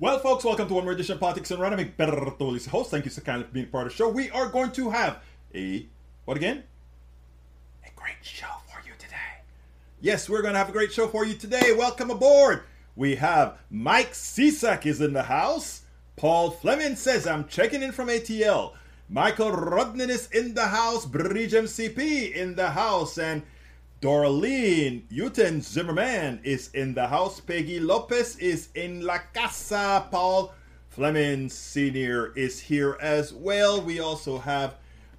Well, folks, welcome to one more edition of Politics Done Right. I'm Bertoli's host. Thank you so kindly for being part of the show. We are going to have a, what again? A great show for you today. Yes, we're going to have a great show for you today. Welcome aboard. We have Mike Cisak is in the house. Paul Fleming says, I'm checking in from ATL. Michael Rudnin is in the house. Bridge MCP in the house. And Dorleen Uten Zimmerman is in the house. Peggy Lopez is in La Casa. Paul Fleming Sr. is here as well. We also have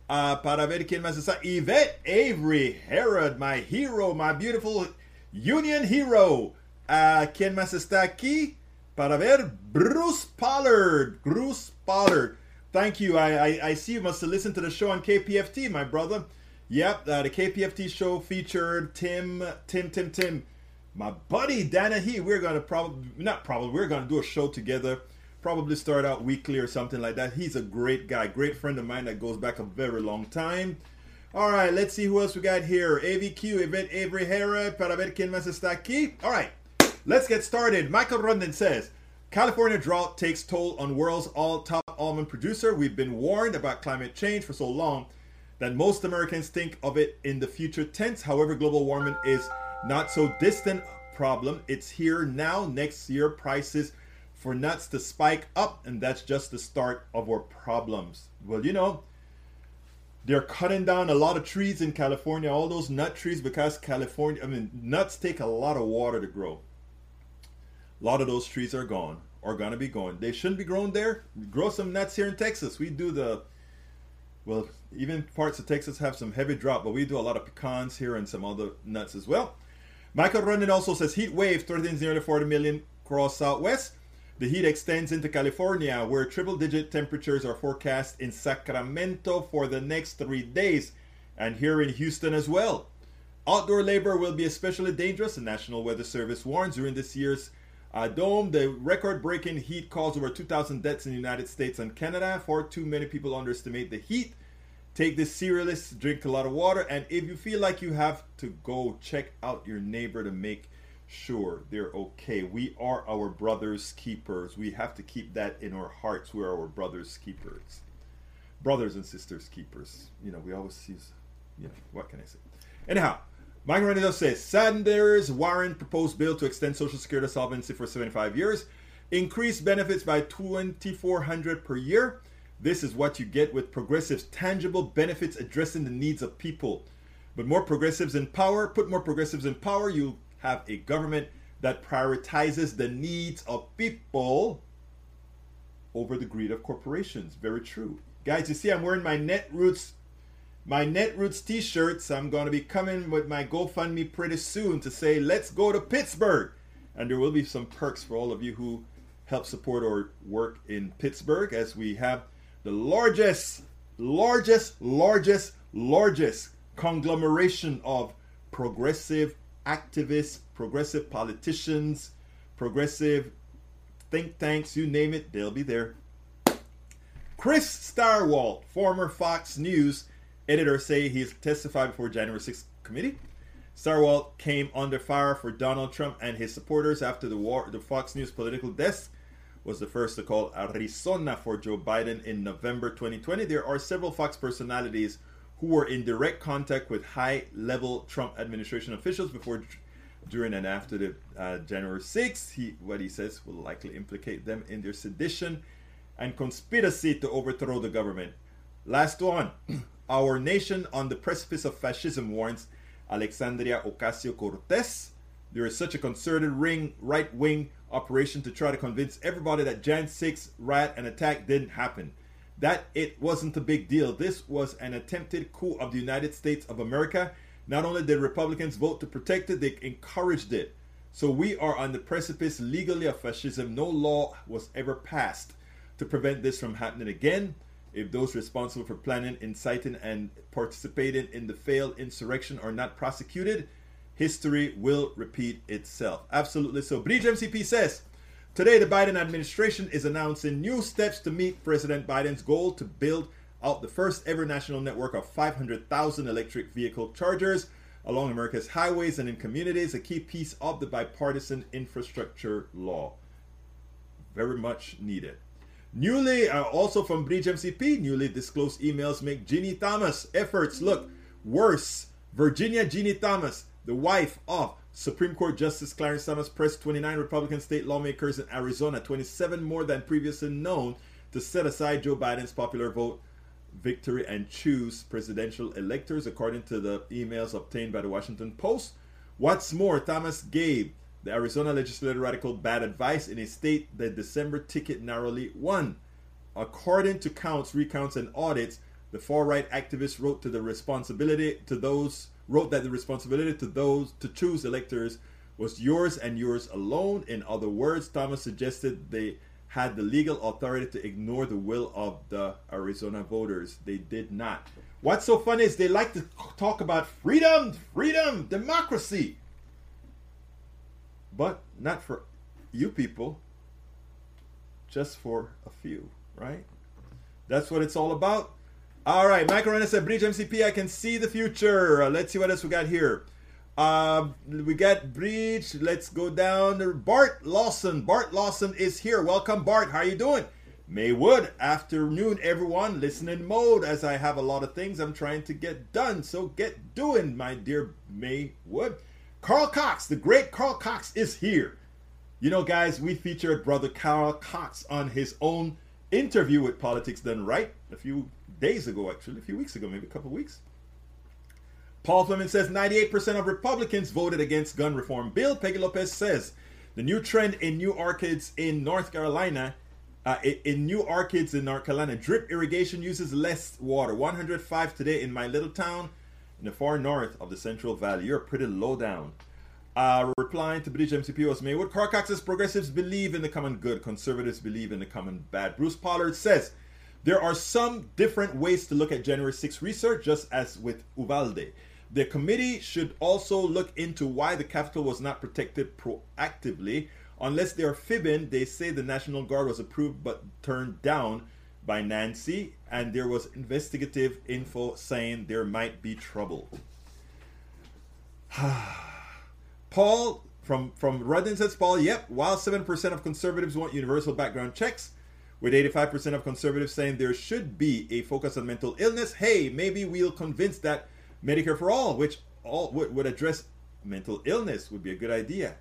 uh, para ver quién más está. Yvette Avery Herod, my hero, my beautiful Union hero. Uh, ¿Quién más está aquí? Para ver, Bruce Pollard. Bruce Pollard. Thank you. I, I, I see you must have listened to the show on KPFT, my brother. Yep, uh, the KPFT show featured Tim, Tim, Tim, Tim, my buddy Danahy. We're gonna probably not probably we're gonna do a show together. Probably start out weekly or something like that. He's a great guy, great friend of mine that goes back a very long time. All right, let's see who else we got here. AVQ, Yvette Avery Herod, para ver quién más está aquí. All right, let's get started. Michael Rondon says. California drought takes toll on world's all top almond producer. We've been warned about climate change for so long that most Americans think of it in the future tense. However, global warming is not so distant problem. It's here now. Next year, prices for nuts to spike up, and that's just the start of our problems. Well, you know, they're cutting down a lot of trees in California, all those nut trees, because California, I mean, nuts take a lot of water to grow. A lot of those trees are gone, or gonna be gone. They shouldn't be grown there. Grow some nuts here in Texas. We do the well, even parts of Texas have some heavy drop, but we do a lot of pecans here and some other nuts as well. Michael Rondon also says heat wave threatens nearly 40 million across Southwest. The heat extends into California, where triple digit temperatures are forecast in Sacramento for the next three days, and here in Houston as well. Outdoor labor will be especially dangerous, the National Weather Service warns during this year's uh, dome. The record breaking heat caused over 2,000 deaths in the United States and Canada. Far too many people underestimate the heat. Take this seriously, drink a lot of water, and if you feel like you have to go, check out your neighbor to make sure they're okay. We are our brother's keepers. We have to keep that in our hearts. We're our brother's keepers. Brothers and sisters keepers. You know, we always use, you know, what can I say? Anyhow, Mike Renado says Sanders Warren proposed bill to extend Social Security solvency for 75 years, increase benefits by 2,400 per year. This is what you get with progressives' tangible benefits addressing the needs of people. But more progressives in power, put more progressives in power, you have a government that prioritizes the needs of people over the greed of corporations. Very true. Guys, you see, I'm wearing my Netroots my Netroots t-shirts. I'm going to be coming with my GoFundMe pretty soon to say, let's go to Pittsburgh. And there will be some perks for all of you who help support our work in Pittsburgh as we have the largest, largest, largest, largest conglomeration of progressive activists, progressive politicians, progressive think tanks, you name it, they'll be there. Chris Stirewalt, former Fox News editor, say he's testified before January 6th committee. Stirewalt came under fire for Donald Trump and his supporters after the war. The Fox News political desk was the first to call Arizona for Joe Biden in November 2020. There are several Fox personalities who were in direct contact with high-level Trump administration officials before, during, and after the uh, January 6th. He, what he says will likely implicate them in their sedition and conspiracy to overthrow the government. Last one. Our nation on the precipice of fascism warns Alexandria Ocasio Cortez. There is such a concerted ring right wing operation to try to convince everybody that Jan 6 riot and attack didn't happen. That it wasn't a big deal. This was an attempted coup of the United States of America. Not only did Republicans vote to protect it, they encouraged it. So we are on the precipice legally of fascism. No law was ever passed to prevent this from happening again if those responsible for planning, inciting, and participating in the failed insurrection are not prosecuted, history will repeat itself. Absolutely so. Bridge MCP says today the Biden administration is announcing new steps to meet President Biden's goal to build out the first ever national network of 500,000 electric vehicle chargers along America's highways and in communities, a key piece of the bipartisan infrastructure law. Very much needed. Newly, uh, also from Bridge MCP, newly disclosed emails make Ginny Thomas efforts look worse. Virginia Ginny Thomas, the wife of Supreme Court Justice Clarence Thomas, pressed 29 Republican state lawmakers in Arizona, 27 more than previously known, to set aside Joe Biden's popular vote victory and choose presidential electors, according to the emails obtained by the Washington Post. What's more, Thomas gave the Arizona legislative radical bad advice in a state the December ticket narrowly won. According to counts, recounts, and audits, the far-right activist wrote to the responsibility to those wrote that the responsibility to those to choose electors was yours and yours alone. In other words, Thomas suggested they had the legal authority to ignore the will of the Arizona voters. They did not. What's so funny is they like to talk about freedom, freedom, democracy but not for you people, just for a few, right? That's what it's all about. All right, Macarena said, Bridge MCP, I can see the future. Uh, let's see what else we got here. Uh, we got Bridge. Let's go down. Bart Lawson. Bart Lawson is here. Welcome, Bart. How are you doing? Maywood, afternoon, everyone. Listening mode as I have a lot of things I'm trying to get done. So get doing, my dear Maywood. Carl Cox, the great Carl Cox, is here. You know, guys, we featured brother Carl Cox on his own interview with Politics Done Right a few days ago, actually, a few weeks ago, maybe a couple weeks. Paul Fleming says 98% of Republicans voted against gun reform bill. Peggy Lopez says the new trend in new orchids in North Carolina, uh, in new orchids in North Carolina, drip irrigation uses less water. 105 today in my little town in the far north of the Central Valley. You're pretty low down. Uh, replying to Bridge MCP was Maywood. Carl Cox says progressives believe in the common good, conservatives believe in the common bad. Bruce Pollard says there are some different ways to look at January 6 research, just as with Uvalde. The committee should also look into why the capital was not protected proactively. Unless they are fibbing, they say the National Guard was approved but turned down by Nancy, and there was investigative info saying there might be trouble. Paul from from Rudden says Paul, yep, while 7% of conservatives want universal background checks, with 85% of conservatives saying there should be a focus on mental illness, hey, maybe we'll convince that Medicare for all, which all would, would address mental illness, would be a good idea.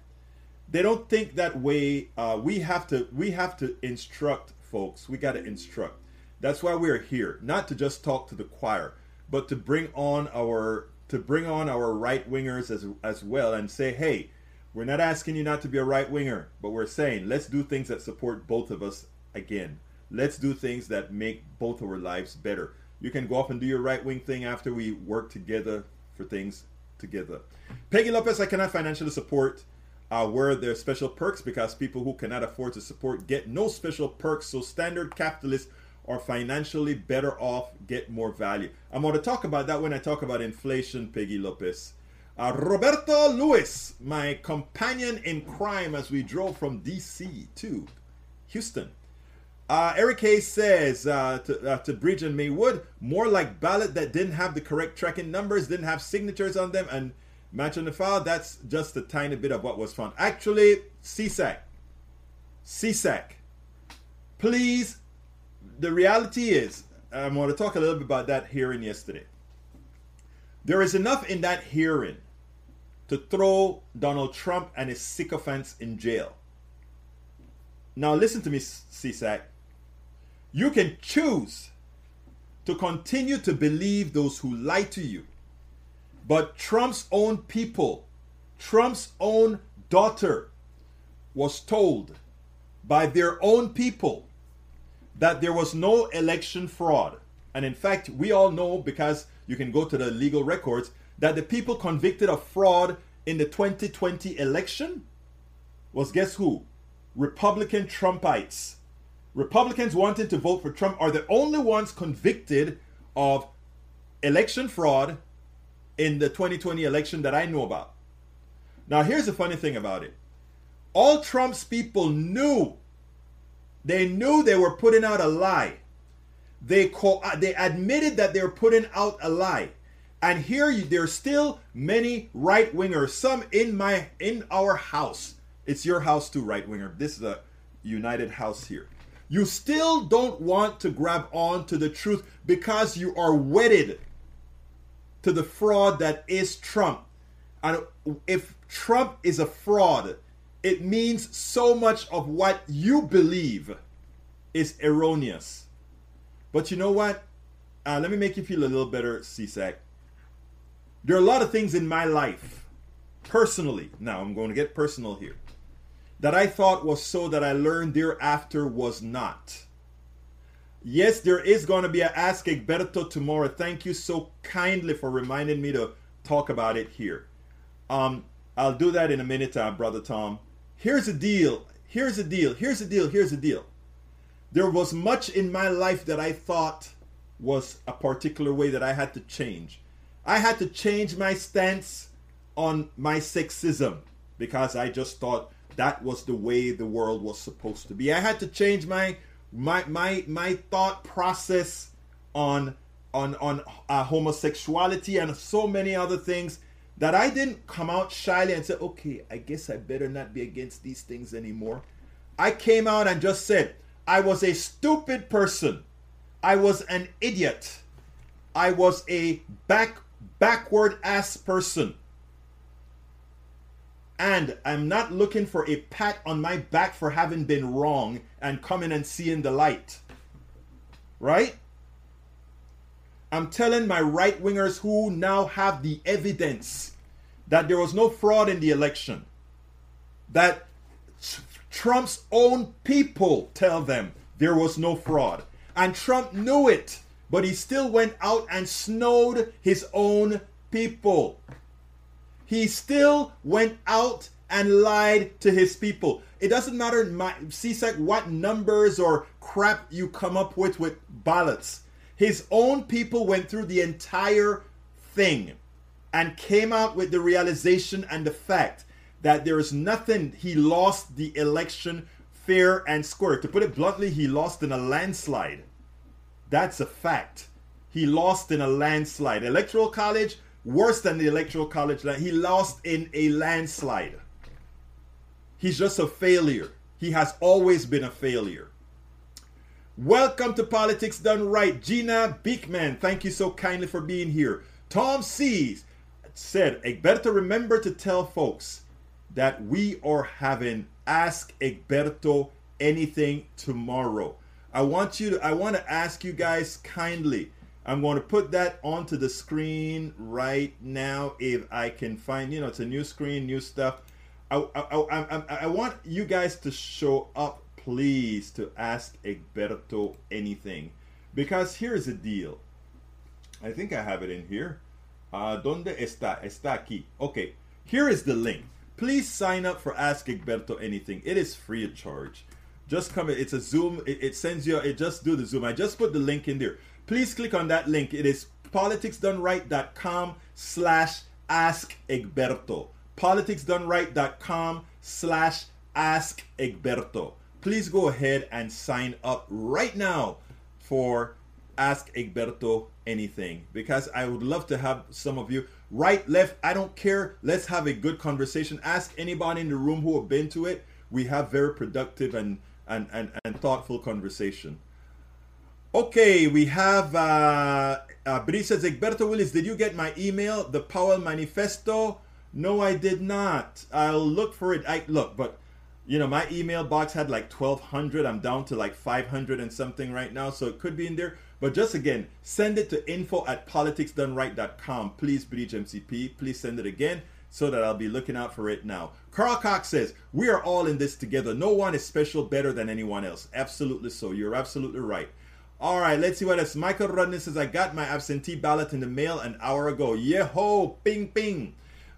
They don't think that way. Uh, we have to we have to instruct folks. We got to instruct. That's why we're here, not to just talk to the choir, but to bring on our to bring on our right wingers as as well and say, hey, we're not asking you not to be a right winger, but we're saying let's do things that support both of us again. Let's do things that make both our lives better. You can go off and do your right wing thing after we work together for things together. Peggy Lopez, I cannot financially support uh, where there are special perks because people who cannot afford to support get no special perks. So standard capitalists are financially better off, get more value. I'm going to talk about that when I talk about inflation, Peggy Lopez. Uh, Roberto Lewis, my companion in crime as we drove from DC to Houston. Uh, Eric Hayes says uh, to, uh, to Bridge and Maywood, more like ballot that didn't have the correct tracking numbers, didn't have signatures on them, and match on the file. That's just a tiny bit of what was found. Actually, CSAC, CSAC, please the reality is, I'm going to talk a little bit about that hearing yesterday. There is enough in that hearing to throw Donald Trump and his sycophants in jail. Now, listen to me, CSAC. You can choose to continue to believe those who lie to you. But Trump's own people, Trump's own daughter, was told by their own people that there was no election fraud. And in fact, we all know because you can go to the legal records that the people convicted of fraud in the 2020 election was guess who? Republican Trumpites. Republicans wanting to vote for Trump are the only ones convicted of election fraud in the 2020 election that I know about. Now, here's the funny thing about it all Trump's people knew they knew they were putting out a lie. They co- uh, they admitted that they were putting out a lie. And here you, there's still many right wingers, some in my in our house. It's your house too, right winger. This is a United House here. You still don't want to grab on to the truth because you are wedded to the fraud that is Trump. And if Trump is a fraud, it means so much of what you believe is erroneous. But you know what? Uh, let me make you feel a little better, CSAC. There are a lot of things in my life, personally, now I'm going to get personal here, that I thought was so that I learned thereafter was not. Yes, there is going to be an Ask Egberto tomorrow. Thank you so kindly for reminding me to talk about it here. Um, I'll do that in a minute, uh, Brother Tom. Here's the deal. Here's the deal. Here's the deal. Here's the deal. There was much in my life that I thought was a particular way that I had to change. I had to change my stance on my sexism because I just thought that was the way the world was supposed to be. I had to change my my my my thought process on on on uh, homosexuality and so many other things that I didn't come out shyly and say, "Okay, I guess I better not be against these things anymore." I came out and just said, "I was a stupid person. I was an idiot. I was a back backward ass person." And I'm not looking for a pat on my back for having been wrong and coming and seeing the light. Right? I'm telling my right wingers who now have the evidence that there was no fraud in the election, that Trump's own people tell them there was no fraud. And Trump knew it, but he still went out and snowed his own people. He still went out and lied to his people. It doesn't matter, my, CSEC, what numbers or crap you come up with with ballots. His own people went through the entire thing and came out with the realization and the fact that there is nothing. He lost the election fair and square. To put it bluntly, he lost in a landslide. That's a fact. He lost in a landslide. Electoral college, worse than the electoral college. He lost in a landslide. He's just a failure. He has always been a failure. Welcome to Politics Done Right. Gina Beekman, thank you so kindly for being here. Tom Sees said, Egberto, remember to tell folks that we are having Ask Egberto Anything tomorrow. I want you to, I want to ask you guys kindly. I'm going to put that onto the screen right now if I can find, you know, it's a new screen, new stuff. I, I, I, I, I want you guys to show up please to ask Egberto anything. Because here's the deal. I think I have it in here. Uh, ¿Dónde está? Está aquí. Okay, here is the link. Please sign up for Ask Egberto Anything. It is free of charge. Just come. In. It's a Zoom. It, it sends you. It just do the Zoom. I just put the link in there. Please click on that link. It is politicsdoneright.com slash Ask Egberto. Politicsdoneright.com slash Ask Egberto please go ahead and sign up right now for Ask Egberto Anything because I would love to have some of you right, left, I don't care. Let's have a good conversation. Ask anybody in the room who have been to it. We have very productive and and, and, and thoughtful conversation. Okay, we have uh, uh says Egberto Willis, did you get my email? The Powell Manifesto? No, I did not. I'll look for it. I look, but you know, my email box had like 1200. I'm down to like 500 and something right now. So it could be in there. But just again, send it to info at politicsdoneright.com. Please, Bridge MCP. Please send it again so that I'll be looking out for it now. Carl Cox says, We are all in this together. No one is special better than anyone else. Absolutely so. You're absolutely right. All right, let's see what else. Michael Rudney says, I got my absentee ballot in the mail an hour ago. Yeho, ping, ping.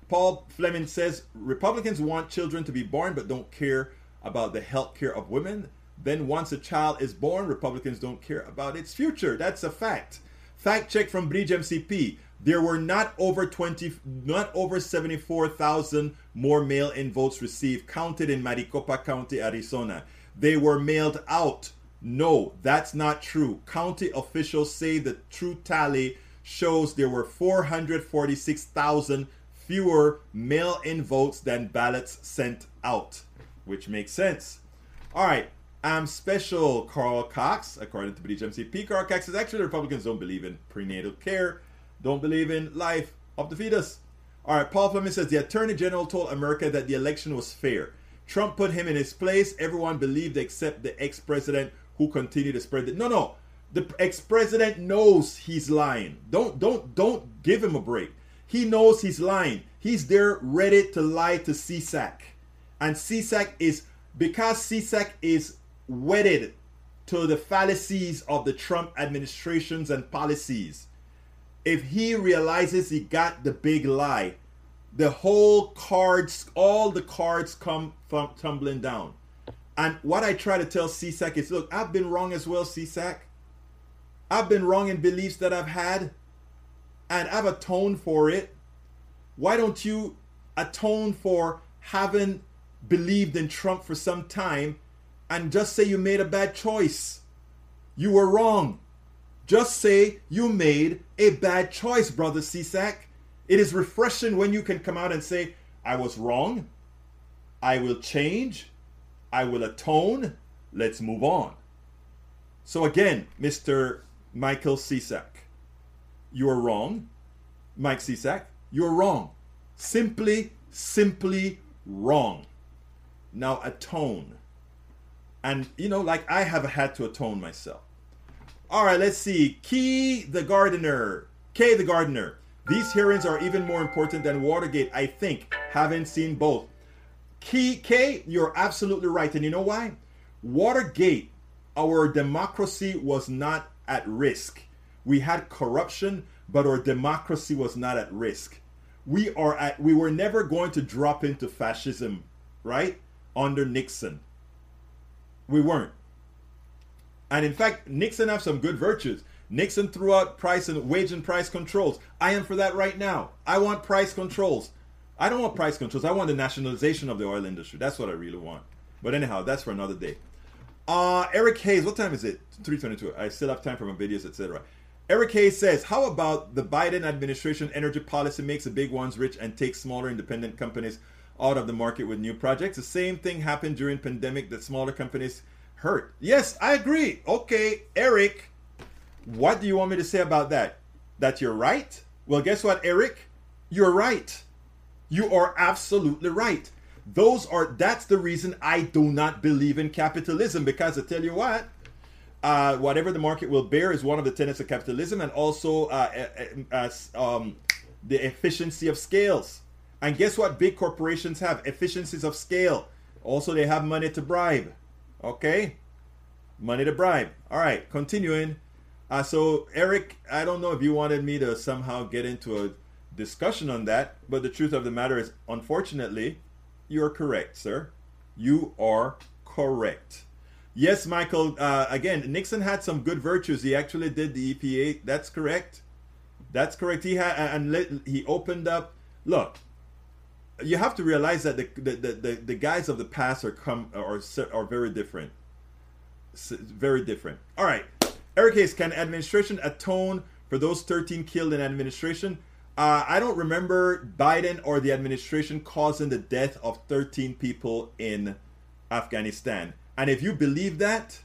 Paul Fleming says Republicans want children to be born but don't care about the health care of women. Then once a child is born, Republicans don't care about its future. That's a fact. Fact check from Bridge MCP. There were not over 20 not over 74,000 more mail-in votes received counted in Maricopa County, Arizona. They were mailed out. No, that's not true. County officials say the true tally shows there were 446,000 fewer mail in votes than ballots sent out, which makes sense. All right. I'm special Carl Cox, according to Bridge MCP. Carl Cox says actually Republicans don't believe in prenatal care, don't believe in life of the fetus. All right, Paul Fleming says the Attorney General told America that the election was fair. Trump put him in his place. Everyone believed except the ex-president who continued to spread it. No, no, the ex-president knows he's lying. Don't, don't, don't give him a break. He knows he's lying. He's there ready to lie to CSAC, and CSAC is because CSAC is wedded to the fallacies of the Trump administrations and policies. If he realizes he got the big lie, the whole cards, all the cards come from tumbling down. And what I try to tell CSAC is look, I've been wrong as well, CSAC. I've been wrong in beliefs that I've had, and I've atoned for it. Why don't you atone for having believed in Trump for some time and just say you made a bad choice. You were wrong. Just say you made a bad choice, brother CSAC. It is refreshing when you can come out and say, I was wrong. I will change. I will atone. Let's move on. So, again, Mr. Michael CSAC, you are wrong. Mike CSAC, you're wrong. Simply, simply wrong. Now atone. And, you know, like I have had to atone myself. All right, let's see. Key the Gardener. Kay the Gardener. These hearings are even more important than Watergate, I think, having seen both. Key Kay, you're absolutely right. And you know why? Watergate, our democracy was not at risk. We had corruption, but our democracy was not at risk. We are at we were never going to drop into fascism, right? Under Nixon. We weren't. And in fact, Nixon have some good virtues. Nixon threw out price and wage and price controls. I am for that right now. I want price controls. I don't want price controls. I want the nationalization of the oil industry. That's what I really want. But anyhow, that's for another day. Uh, Eric Hayes, what time is it? 322. I still have time for my videos, etc. Eric Hayes says, How about the Biden administration energy policy makes the big ones rich and takes smaller independent companies out of the market with new projects. The same thing happened during pandemic that smaller companies hurt. Yes, I agree. Okay, Eric, what do you want me to say about that? That you're right? Well, guess what, Eric? You're right. You are absolutely right. Those are that's the reason I do not believe in capitalism because I tell you what, uh, whatever the market will bear is one of the tenets of capitalism, and also uh, uh, uh um, the efficiency of scales. And guess what big corporations have? Efficiencies of scale. Also, they have money to bribe. Okay? Money to bribe. All right, continuing. Uh, so, Eric, I don't know if you wanted me to somehow get into a discussion on that, but the truth of the matter is, unfortunately, you're correct, sir. You are correct. Yes, Michael. Uh, again, Nixon had some good virtues. He actually did the EPA. That's correct. That's correct. He had and he opened up. Look, you have to realize that the the, the, the guys of the past are come are are very different. Very different. All right, Eric Hayes, can administration atone for those 13 killed in administration? Uh, I don't remember Biden or the administration causing the death of 13 people in Afghanistan. And if you believe that,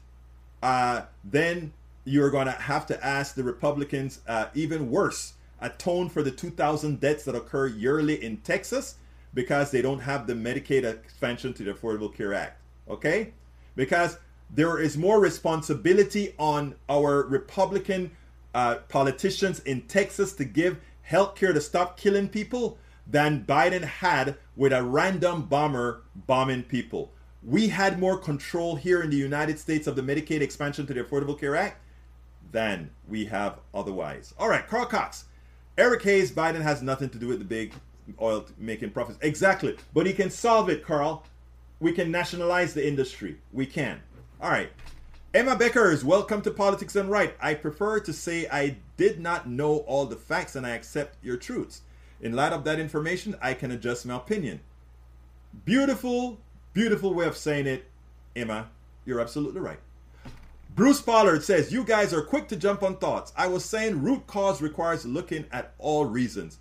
uh, then you're going to have to ask the Republicans uh, even worse atone for the 2,000 deaths that occur yearly in Texas because they don't have the Medicaid expansion to the Affordable Care Act. Okay? Because there is more responsibility on our Republican uh, politicians in Texas to give health care to stop killing people than Biden had with a random bomber bombing people. We had more control here in the United States of the Medicaid expansion to the Affordable Care Act than we have otherwise. All right, Carl Cox. Eric Hayes, Biden has nothing to do with the big oil making profits. Exactly. But he can solve it, Carl. We can nationalize the industry. We can. All right. Emma Beckers, welcome to Politics Done Right. I prefer to say I did not know all the facts and I accept your truths. In light of that information, I can adjust my opinion. Beautiful, beautiful way of saying it, Emma. You're absolutely right. Bruce Pollard says, You guys are quick to jump on thoughts. I was saying root cause requires looking at all reasons.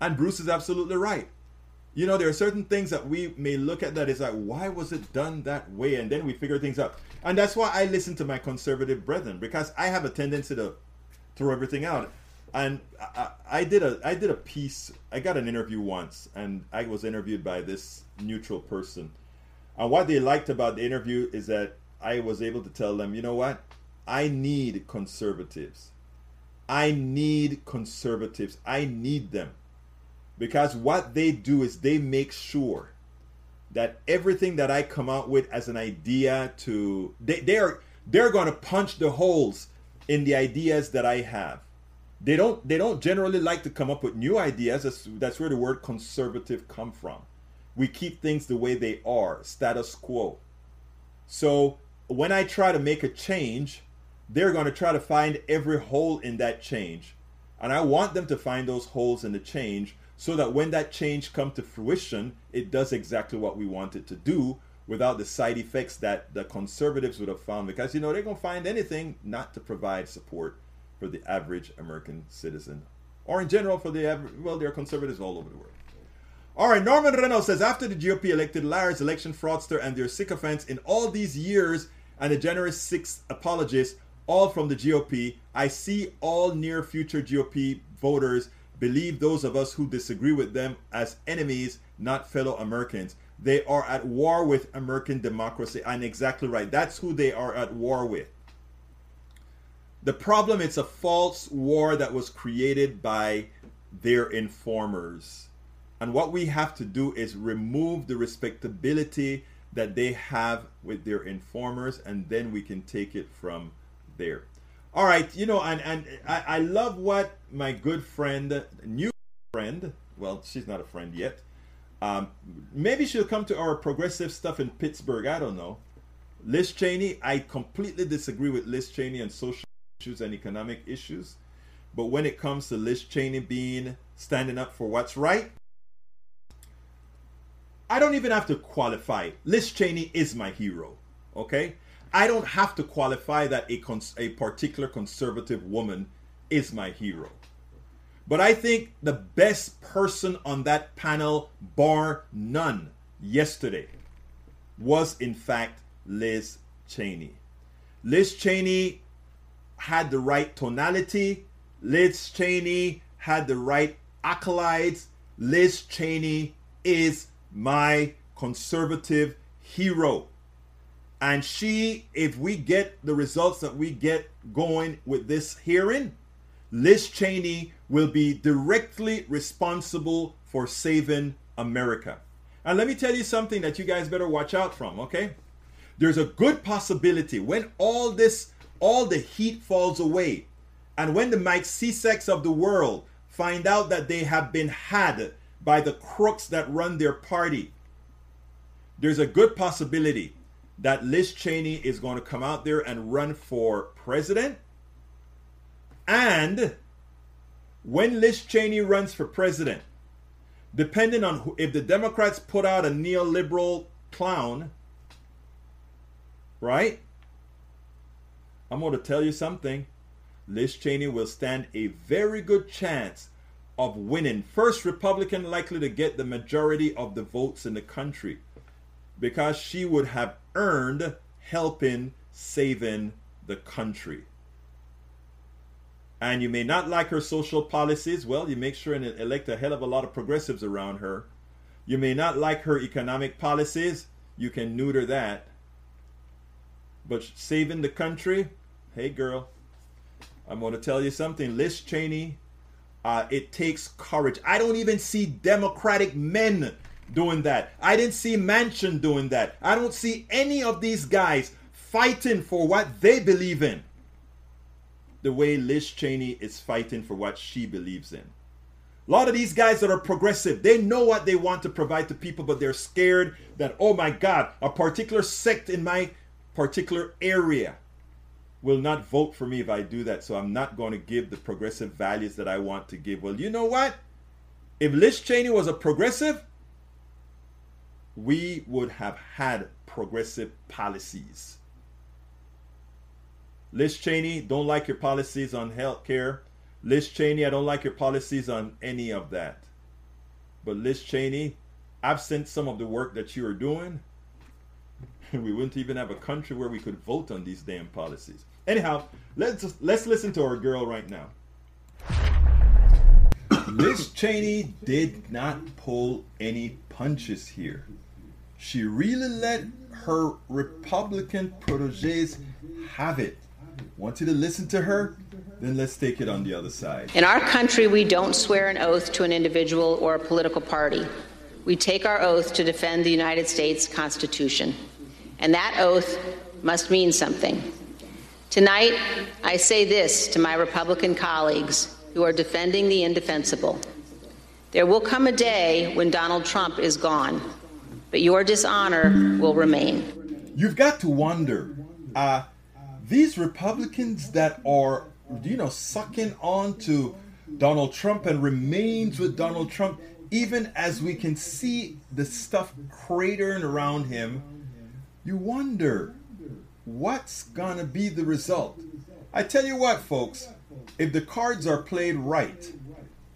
And Bruce is absolutely right. You know, there are certain things that we may look at that is like, why was it done that way? And then we figure things out. And that's why I listen to my conservative brethren because I have a tendency to throw everything out. And I, I did a I did a piece. I got an interview once, and I was interviewed by this neutral person. And what they liked about the interview is that I was able to tell them, you know what, I need conservatives. I need conservatives. I need them because what they do is they make sure that everything that I come out with as an idea to they, they are they're going to punch the holes in the ideas that I have. They don't they don't generally like to come up with new ideas. That's, that's where the word conservative come from. We keep things the way they are, status quo. So when I try to make a change, they're going to try to find every hole in that change. And I want them to find those holes in the change so that when that change comes to fruition, it does exactly what we want it to do without the side effects that the conservatives would have found. Because, you know, they're going to find anything not to provide support for the average American citizen. Or in general, for the average, well, there are conservatives all over the world. All right, Norman Reynolds says after the GOP elected liars, election fraudster, and their sycophants in all these years, and the generous six apologists, all from the GOP, I see all near future GOP voters believe those of us who disagree with them as enemies, not fellow Americans. They are at war with American democracy. And exactly right. That's who they are at war with. The problem it's a false war that was created by their informers. And what we have to do is remove the respectability that they have with their informers, and then we can take it from there. All right, you know, and and I, I love what my good friend, new friend, well, she's not a friend yet. Um, maybe she'll come to our progressive stuff in Pittsburgh. I don't know. Liz Cheney, I completely disagree with Liz Cheney on social issues and economic issues. But when it comes to Liz Cheney being standing up for what's right, I don't even have to qualify. Liz Cheney is my hero. Okay? I don't have to qualify that a, cons- a particular conservative woman is my hero. But I think the best person on that panel, bar none, yesterday was in fact Liz Cheney. Liz Cheney had the right tonality. Liz Cheney had the right acolytes. Liz Cheney is my conservative hero. And she, if we get the results that we get going with this hearing, Liz Cheney will be directly responsible for saving America. And let me tell you something that you guys better watch out from, okay? There's a good possibility when all this, all the heat falls away, and when the Mike Cizeks of the world find out that they have been had by the crooks that run their party, there's a good possibility that Liz Cheney is going to come out there and run for president. And when Liz Cheney runs for president, depending on who, if the Democrats put out a neoliberal clown, right? I'm going to tell you something. Liz Cheney will stand a very good chance of winning. First Republican likely to get the majority of the votes in the country because she would have earned helping saving the country. And you may not like her social policies. Well, you make sure and elect a hell of a lot of progressives around her. You may not like her economic policies. You can neuter that. But saving the country, hey girl, I'm going to tell you something. Liz Cheney, uh, it takes courage. I don't even see Democratic men doing that. I didn't see Manchin doing that. I don't see any of these guys fighting for what they believe in the way Liz Cheney is fighting for what she believes in. A lot of these guys that are progressive, they know what they want to provide to people, but they're scared that, oh my God, a particular sect in my particular area will not vote for me if I do that. So I'm not going to give the progressive values that I want to give. Well, you know what? If Liz Cheney was a progressive, we would have had progressive policies. Liz Cheney, don't like your policies on health care. Liz Cheney, I don't like your policies on any of that. But Liz Cheney, absent some of the work that you are doing, we wouldn't even have a country where we could vote on these damn policies. Anyhow, let's let's listen to our girl right now. Liz Cheney did not pull any punches here. She really let her Republican proteges have it. Want you to listen to her? Then let's take it on the other side. In our country, we don't swear an oath to an individual or a political party. We take our oath to defend the United States Constitution. And that oath must mean something. Tonight, I say this to my Republican colleagues who are defending the indefensible. There will come a day when Donald Trump is gone, but your dishonor will remain. You've got to wonder uh, these Republicans that are, you know, sucking on to Donald Trump and remains with Donald Trump, even as we can see the stuff cratering around him, you wonder what's gonna be the result. I tell you what, folks, if the cards are played right,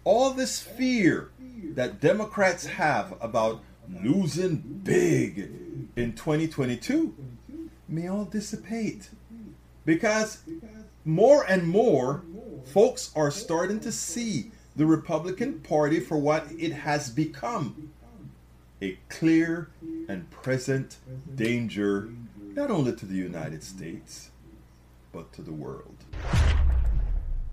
all this fear that Democrats have about losing big in 2022 may all dissipate. Because more and more folks are starting to see the Republican Party for what it has become a clear and present danger, not only to the United States, but to the world.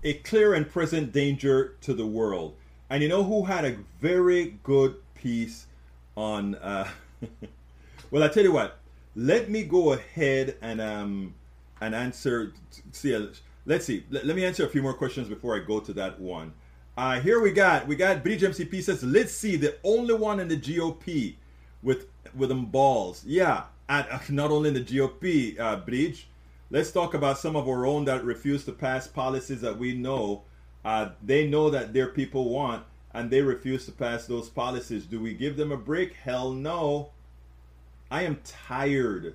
A clear and present danger to the world. And you know who had a very good piece on. Uh, well, I tell you what. Let me go ahead and um and answer. See, uh, let's see. Let, let me answer a few more questions before I go to that one. Uh, here we got we got Bridge MCP says let's see the only one in the GOP with with them balls. Yeah, uh, not only in the GOP, uh, Bridge. Let's talk about some of our own that refuse to pass policies that we know uh, they know that their people want, and they refuse to pass those policies. Do we give them a break? Hell no. I am tired.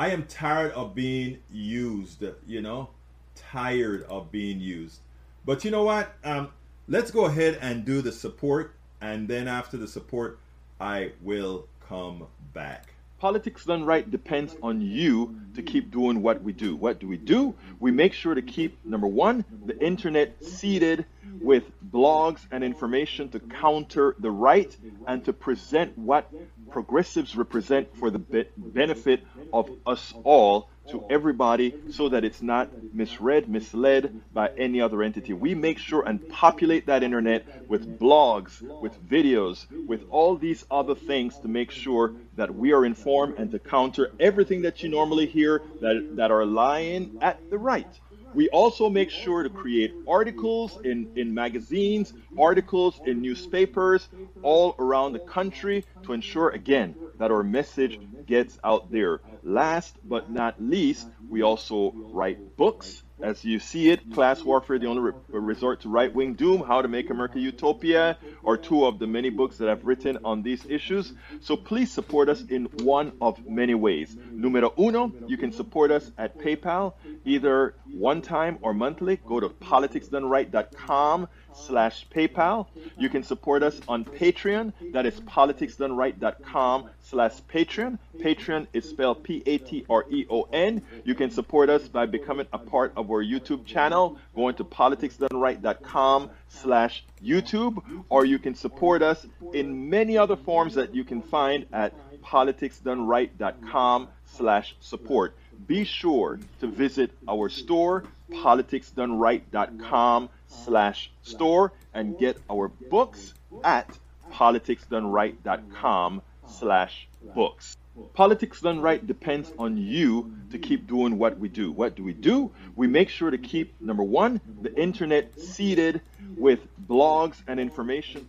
I am tired of being used. You know, tired of being used. But you know what? Um, let's go ahead and do the support, and then after the support, I will come back. Politics done right depends on you to keep doing what we do. What do we do? We make sure to keep, number one, the internet seeded with blogs and information to counter the right and to present what progressives represent for the be- benefit of us all to everybody so that it's not misread, misled by any other entity. We make sure and populate that internet with blogs, with videos, with all these other things to make sure that we are informed and to counter everything that you normally hear that, that are lying at the right. We also make sure to create articles in, in magazines, articles in newspapers all around the country to ensure, again, that our message gets out there. Last but not least, we also write books as you see it, class warfare, the only re- resort to right wing doom, how to make America utopia, are two of the many books that I've written on these issues. So please support us in one of many ways. Numero uno, you can support us at PayPal, either one time or monthly. Go to politicsdoneright.com slash PayPal. You can support us on Patreon. That is politicsdoneright.com slash Patreon. Patreon is spelled P-A-T-R-E-O-N. You can support us by becoming a part of our YouTube channel, going to politicsdoneright.com slash YouTube, or you can support us in many other forms that you can find at politicsdoneright.com slash support. Be sure to visit our store, politicsdoneright.com slash store, and get our books at politicsdoneright.com slash books. Politics done right depends on you to keep doing what we do. What do we do? We make sure to keep, number one, the internet seeded with blogs and information.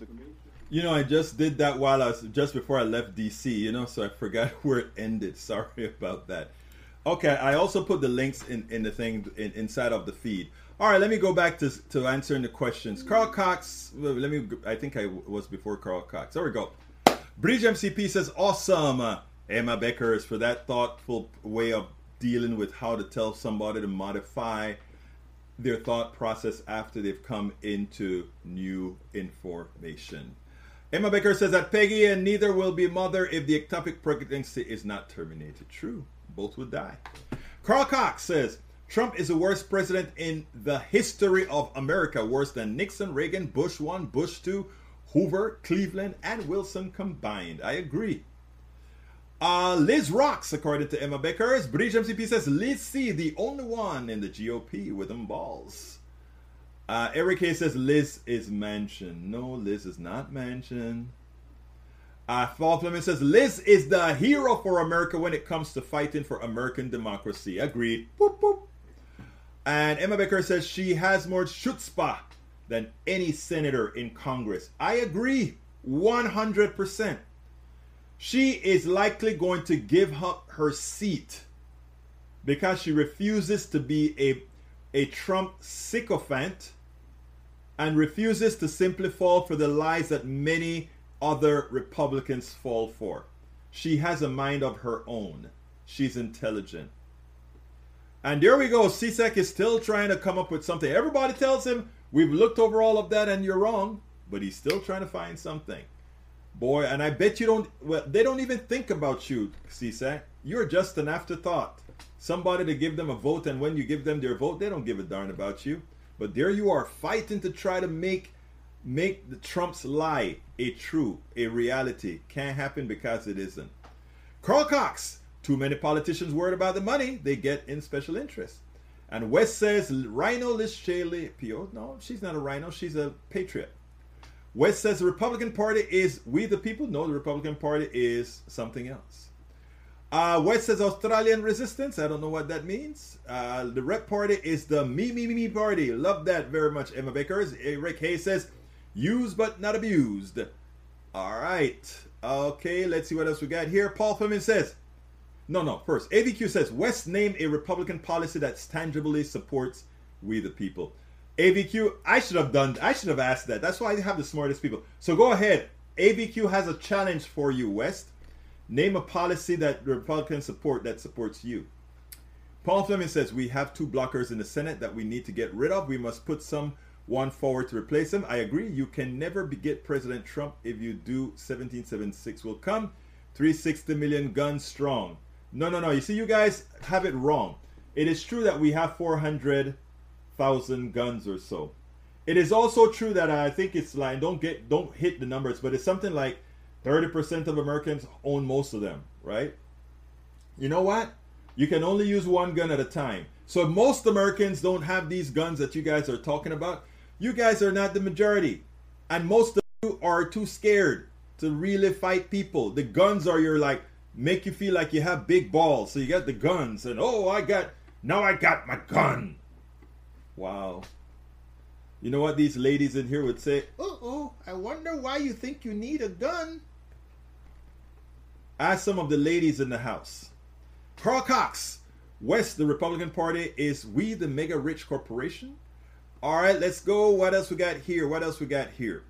You know, I just did that while I was just before I left DC, you know, so I forgot where it ended. Sorry about that. Okay, I also put the links in, in the thing in, inside of the feed. All right, let me go back to, to answering the questions. Carl Cox, let me, I think I was before Carl Cox. There we go. Bridge MCP says, awesome. Uh, Emma Becker is for that thoughtful way of dealing with how to tell somebody to modify their thought process after they've come into new information. Emma Baker says that Peggy and neither will be mother if the ectopic pregnancy is not terminated. True. Both would die. Carl Cox says Trump is the worst president in the history of America, worse than Nixon, Reagan, Bush 1, Bush 2, Hoover, Cleveland, and Wilson combined. I agree. Uh, Liz rocks, according to Emma Beckers. Bridge MCP says Liz C, the only one in the GOP with them balls. Uh, Eric Hayes says Liz is mentioned. No, Liz is not mentioned. Uh, Paul Fleming says Liz is the hero for America when it comes to fighting for American democracy. Agreed. Boop, boop. And Emma Becker says she has more chutzpah than any senator in Congress. I agree 100%. She is likely going to give up her seat because she refuses to be a, a Trump sycophant and refuses to simply fall for the lies that many other Republicans fall for. She has a mind of her own. She's intelligent. And there we go. CSEC is still trying to come up with something. Everybody tells him, we've looked over all of that and you're wrong. But he's still trying to find something. Boy, and I bet you don't, well, they don't even think about you, CSEC. You're just an afterthought. Somebody to give them a vote, and when you give them their vote, they don't give a darn about you. But there you are, fighting to try to make make the Trump's lie a true, a reality. Can't happen because it isn't. Carl Cox, too many politicians worried about the money they get in special interest. And West says Rhino Liz Cheney, P.O. No, she's not a rhino, she's a patriot. West says the Republican Party is we the people. No, the Republican Party is something else. Uh, West says Australian resistance. I don't know what that means. Uh, the Rep Party is the me, me, me, me party. Love that very much, Emma Bakers. Rick Hayes says Used but not abused. All right. Okay, let's see what else we got here. Paul Fleming says, no, no, first, AVQ says, West name a Republican policy that tangibly supports we the people. AVQ, I should have done, I should have asked that. That's why I have the smartest people. So go ahead. AVQ has a challenge for you, West. Name a policy that Republicans support that supports you. Paul Fleming says, we have two blockers in the Senate that we need to get rid of. We must put some one forward to replace him. I agree. You can never beget President Trump. If you do, 1776 will come. 360 million guns strong. No, no, no. You see, you guys have it wrong. It is true that we have 400,000 guns or so. It is also true that I think it's like don't get don't hit the numbers, but it's something like 30% of Americans own most of them, right? You know what? You can only use one gun at a time. So most Americans don't have these guns that you guys are talking about. You guys are not the majority. And most of you are too scared to really fight people. The guns are your like make you feel like you have big balls. So you got the guns and oh I got now I got my gun. Wow. You know what these ladies in here would say? Oh, oh, I wonder why you think you need a gun. Ask some of the ladies in the house. Carl Cox, West, the Republican Party, is we the mega rich corporation? All right, let's go. What else we got here? What else we got here?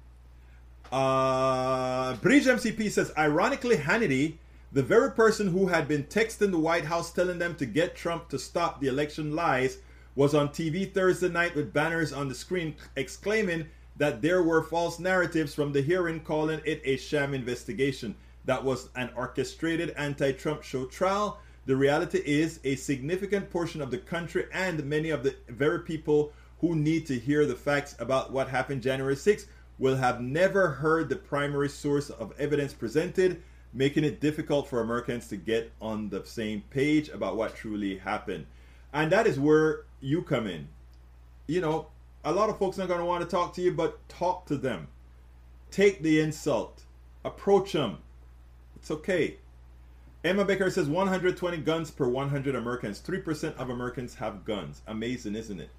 Uh, Bridge MCP says, ironically, Hannity, the very person who had been texting the White House telling them to get Trump to stop the election lies, was on TV Thursday night with banners on the screen exclaiming that there were false narratives from the hearing, calling it a sham investigation. That was an orchestrated anti Trump show trial. The reality is, a significant portion of the country and many of the very people who need to hear the facts about what happened January 6th will have never heard the primary source of evidence presented, making it difficult for Americans to get on the same page about what truly happened. And that is where you come in. You know, a lot of folks aren't going to want to talk to you, but talk to them. Take the insult, approach them. It's okay. Emma Baker says 120 guns per 100 Americans. 3% of Americans have guns. Amazing, isn't it?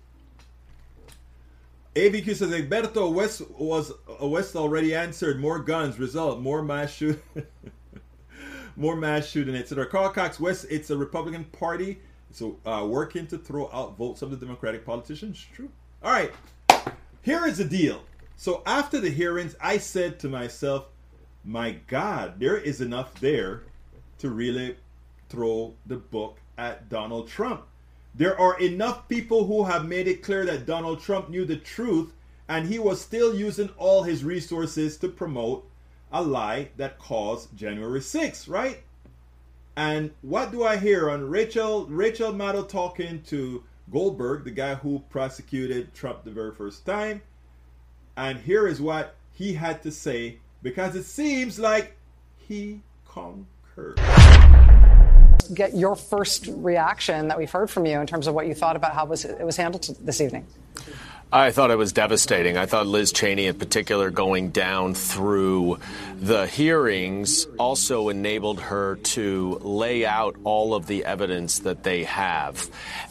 ABQ says Egberto West was uh, West already answered. More guns. Result: more mass shoot, more mass shooting, etc. Carl Cox West. It's a Republican Party, so uh, working to throw out votes of the Democratic politicians. True. All right. Here is the deal. So after the hearings, I said to myself, "My God, there is enough there to really throw the book at Donald Trump." There are enough people who have made it clear that Donald Trump knew the truth and he was still using all his resources to promote a lie that caused January 6th, right? And what do I hear on Rachel Rachel Maddow talking to Goldberg, the guy who prosecuted Trump the very first time? And here is what he had to say because it seems like he conquered. Get your first reaction that we've heard from you in terms of what you thought about how it was, it was handled this evening. I thought it was devastating. I thought Liz Cheney, in particular, going down through the hearings also enabled her to lay out all of the evidence that they have.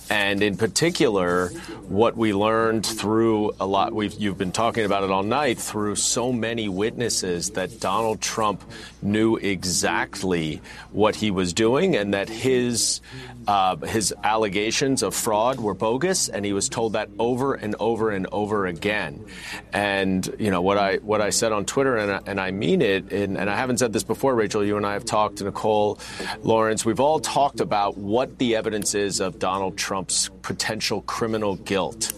And in particular, what we learned through a lot, we've, you've been talking about it all night, through so many witnesses that Donald Trump knew exactly what he was doing and that his, uh, his allegations of fraud were bogus. And he was told that over and over and over again. And, you know, what I, what I said on Twitter, and I, and I mean it, and, and I haven't said this before, Rachel, you and I have talked, Nicole, Lawrence, we've all talked about what the evidence is of Donald Trump's potential criminal guilt.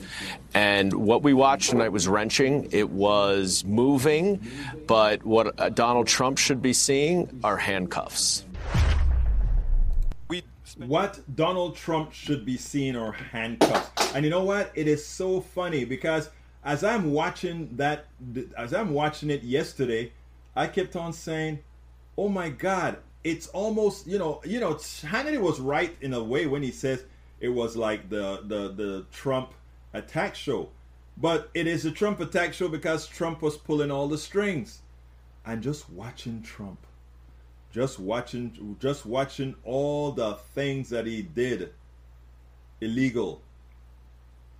And what we watched tonight was wrenching. It was moving, but what uh, Donald Trump should be seeing are handcuffs. What Donald Trump should be seeing are handcuffs. And you know what? It is so funny because as I'm watching that, as I'm watching it yesterday, I kept on saying, "Oh my God!" It's almost you know, you know, Hannity was right in a way when he says it was like the the the Trump attack show. But it is a Trump attack show because Trump was pulling all the strings. And just watching Trump. Just watching just watching all the things that he did illegal.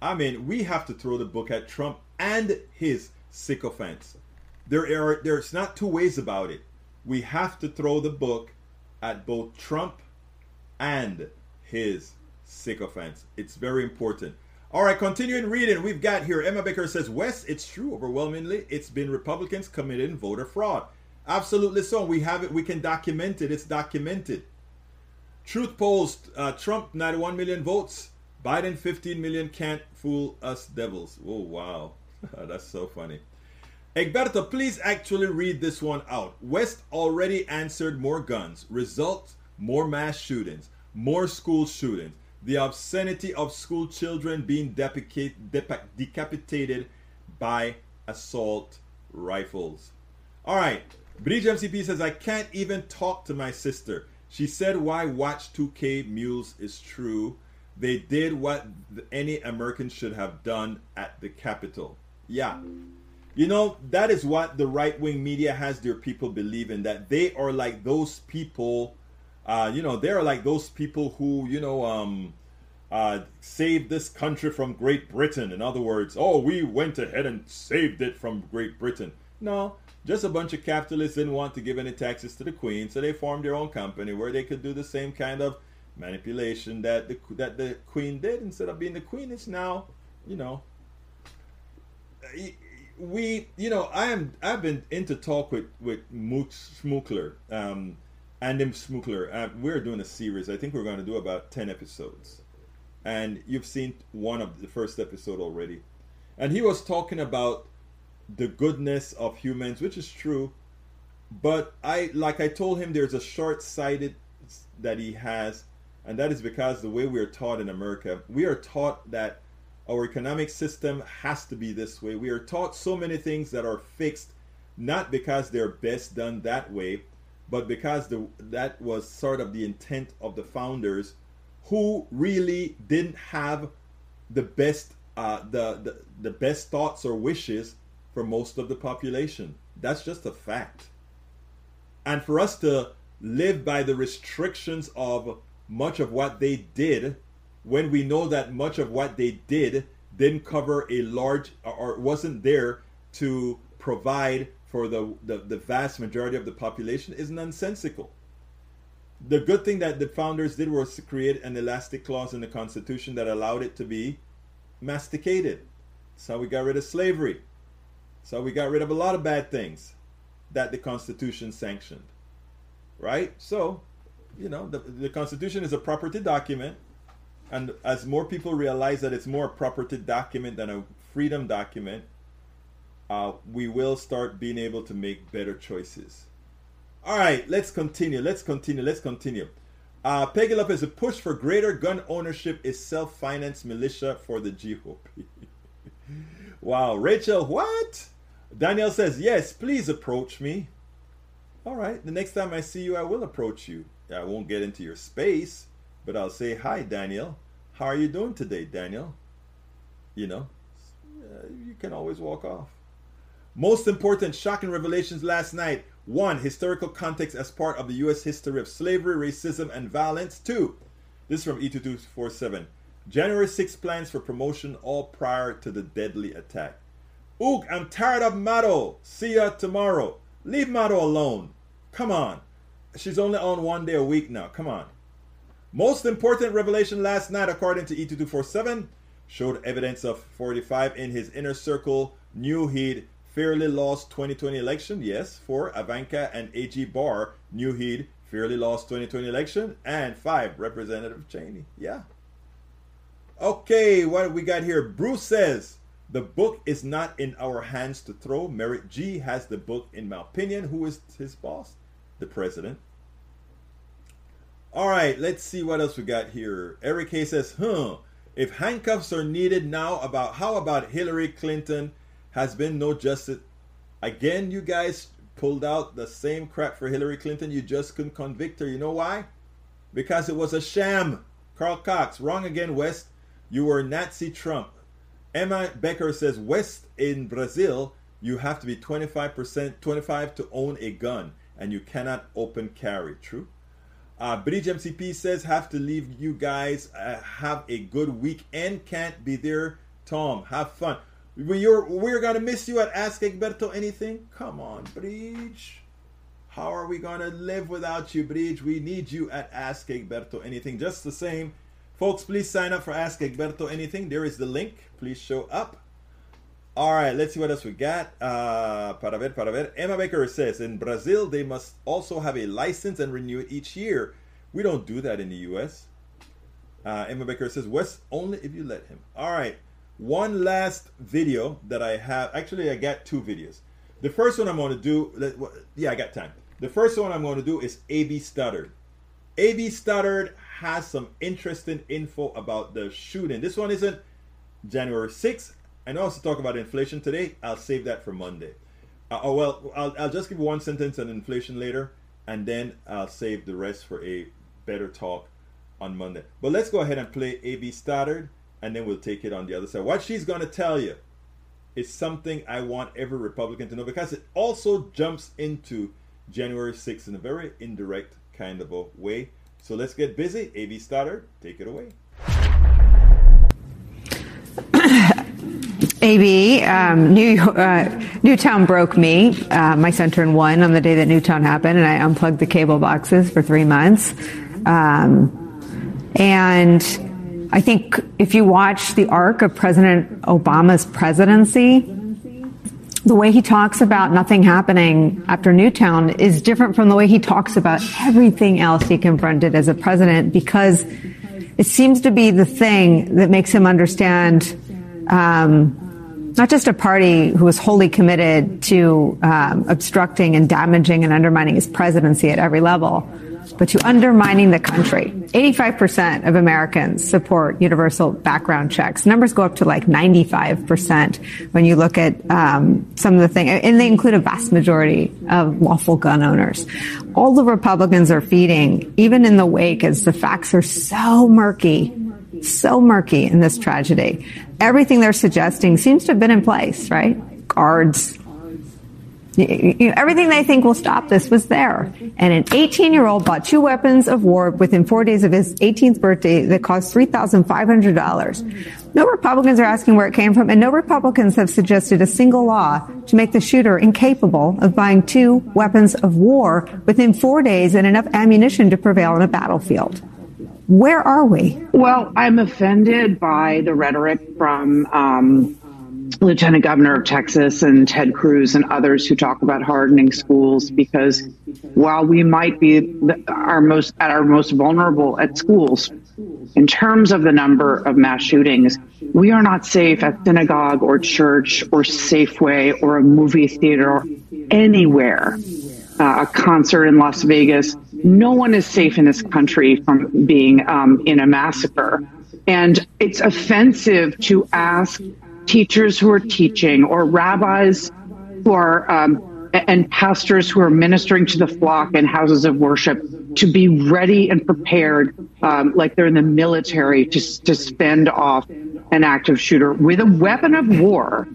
I mean, we have to throw the book at Trump and his sycophants. There are there's not two ways about it. We have to throw the book at both Trump and his sycophants. It's very important. All right, continuing reading, we've got here Emma Baker says, West, it's true, overwhelmingly, it's been Republicans committing voter fraud. Absolutely so. We have it, we can document it, it's documented. Truth Post, uh, Trump 91 million votes, Biden 15 million can't fool us devils. Oh, wow. That's so funny. Egberto, please actually read this one out. West already answered more guns. Results more mass shootings, more school shootings the obscenity of school children being decapitated by assault rifles. All right. Bridge MCP says, I can't even talk to my sister. She said why watch 2K Mules is true. They did what any American should have done at the Capitol. Yeah. You know, that is what the right wing media has their people believe in that they are like those people uh, you know, they're like those people who, you know, um, uh, saved this country from Great Britain. In other words, oh, we went ahead and saved it from Great Britain. No, just a bunch of capitalists didn't want to give any taxes to the Queen, so they formed their own company where they could do the same kind of manipulation that the that the Queen did. Instead of being the Queen, it's now, you know, we, you know, I am I've been into talk with with Mooch Smukler. Um, Andim Smukler. Uh, we're doing a series. I think we're going to do about 10 episodes. And you've seen one of the first episode already. And he was talking about the goodness of humans, which is true. But I, like I told him, there's a short sighted that he has. And that is because the way we are taught in America, we are taught that our economic system has to be this way. We are taught so many things that are fixed, not because they're best done that way, but because the, that was sort of the intent of the founders who really didn't have the best uh, the, the the best thoughts or wishes for most of the population. That's just a fact. And for us to live by the restrictions of much of what they did, when we know that much of what they did didn't cover a large or wasn't there to provide for the, the, the vast majority of the population is nonsensical. The good thing that the founders did was to create an elastic clause in the Constitution that allowed it to be masticated. So we got rid of slavery. So we got rid of a lot of bad things that the Constitution sanctioned. Right? So, you know, the, the Constitution is a property document. And as more people realize that it's more a property document than a freedom document, uh, we will start being able to make better choices. All right, let's continue. Let's continue. Let's continue. Uh, Peggy Lopez, a push for greater gun ownership is self-financed militia for the GOP. wow, Rachel, what? Danielle says, yes, please approach me. All right, the next time I see you, I will approach you. I won't get into your space, but I'll say, hi, Daniel. How are you doing today, Daniel? You know, uh, you can always walk off. Most important shocking revelations last night. One, historical context as part of the U.S. history of slavery, racism, and violence. Two, this is from E2247. January 6 plans for promotion all prior to the deadly attack. Ook, I'm tired of Maddow. See ya tomorrow. Leave Maddow alone. Come on. She's only on one day a week now. Come on. Most important revelation last night, according to E2247, showed evidence of 45 in his inner circle, knew he'd fairly lost 2020 election. Yes, for Ivanka and AG Barr knew he'd fairly lost 2020 election. And five, Representative Cheney. Yeah. Okay, what we got here? Bruce says the book is not in our hands to throw. Merrick G has the book, in my opinion. Who is his boss? The president. All right, let's see what else we got here. Eric K says, huh, if handcuffs are needed now, about how about Hillary Clinton has been no justice? Again, you guys pulled out the same crap for Hillary Clinton. You just couldn't convict her. You know why? Because it was a sham. Carl Cox, wrong again, West. You were Nazi Trump. Emma Becker says, West in Brazil, you have to be 25%, 25 to own a gun, and you cannot open carry. True. Uh, Bridge MCP says, have to leave you guys. Uh, have a good weekend. Can't be there. Tom, have fun. We're, we're going to miss you at Ask Egberto Anything. Come on, Bridge. How are we going to live without you, Bridge? We need you at Ask Egberto Anything. Just the same. Folks, please sign up for Ask Egberto Anything. There is the link. Please show up. All right, let's see what else we got. Uh, para ver, para ver. Emma Baker says in Brazil they must also have a license and renew it each year. We don't do that in the U.S. Uh, Emma Baker says West only if you let him. All right, one last video that I have. Actually, I got two videos. The first one I'm going to do. Yeah, I got time. The first one I'm going to do is AB Stoddard. AB Stoddard has some interesting info about the shooting. This one isn't January 6th and also talk about inflation today. I'll save that for Monday. Uh, oh well, I'll, I'll just give one sentence on inflation later, and then I'll save the rest for a better talk on Monday. But let's go ahead and play AB Stoddard, and then we'll take it on the other side. What she's going to tell you is something I want every Republican to know because it also jumps into January 6th in a very indirect kind of a way. So let's get busy. AB Stoddard, take it away. AB, um, New, uh, Newtown broke me. Uh, my center in one on the day that Newtown happened, and I unplugged the cable boxes for three months. Um, and I think if you watch the arc of President Obama's presidency, the way he talks about nothing happening after Newtown is different from the way he talks about everything else he confronted as a president because it seems to be the thing that makes him understand um, not just a party who was wholly committed to um, obstructing and damaging and undermining his presidency at every level, but to undermining the country. 85% of Americans support universal background checks. Numbers go up to like 95% when you look at um, some of the things, and they include a vast majority of lawful gun owners. All the Republicans are feeding, even in the wake, as the facts are so murky so murky in this tragedy. Everything they're suggesting seems to have been in place, right? Guards. Everything they think will stop this was there. And an 18 year old bought two weapons of war within four days of his 18th birthday that cost $3,500. No Republicans are asking where it came from, and no Republicans have suggested a single law to make the shooter incapable of buying two weapons of war within four days and enough ammunition to prevail on a battlefield. Where are we? Well, I'm offended by the rhetoric from um, Lieutenant Governor of Texas and Ted Cruz and others who talk about hardening schools because while we might be our most at our most vulnerable at schools, in terms of the number of mass shootings, we are not safe at synagogue or church or Safeway or a movie theater or anywhere. Uh, a concert in Las Vegas. No one is safe in this country from being um, in a massacre. And it's offensive to ask teachers who are teaching or rabbis who are um, and pastors who are ministering to the flock in houses of worship to be ready and prepared, um, like they're in the military, to, to spend off an active shooter with a weapon of war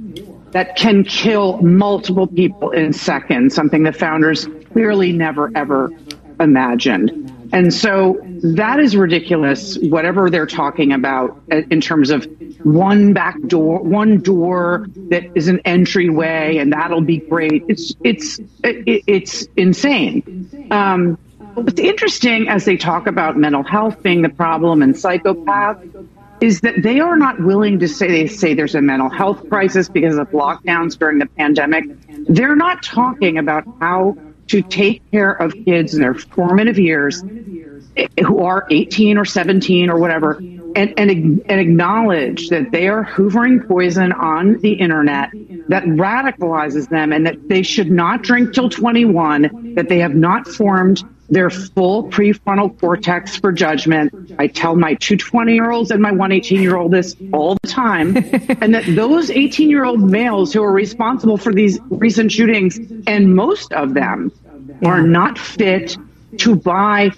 that can kill multiple people in seconds, something the founders clearly never ever imagined. And so that is ridiculous, whatever they're talking about in terms of one back door, one door that is an entryway, and that'll be great. It's it's it's insane. Um, what's interesting as they talk about mental health being the problem and psychopath is that they are not willing to say they say there's a mental health crisis because of lockdowns during the pandemic. They're not talking about how to take care of kids in their formative years who are 18 or 17 or whatever and, and, and acknowledge that they are hoovering poison on the internet that radicalizes them and that they should not drink till 21, that they have not formed their full prefrontal cortex for judgment. I tell my two 20 year olds and my one 18 year old this all the time. and that those 18 year old males who are responsible for these recent shootings, and most of them are not fit to buy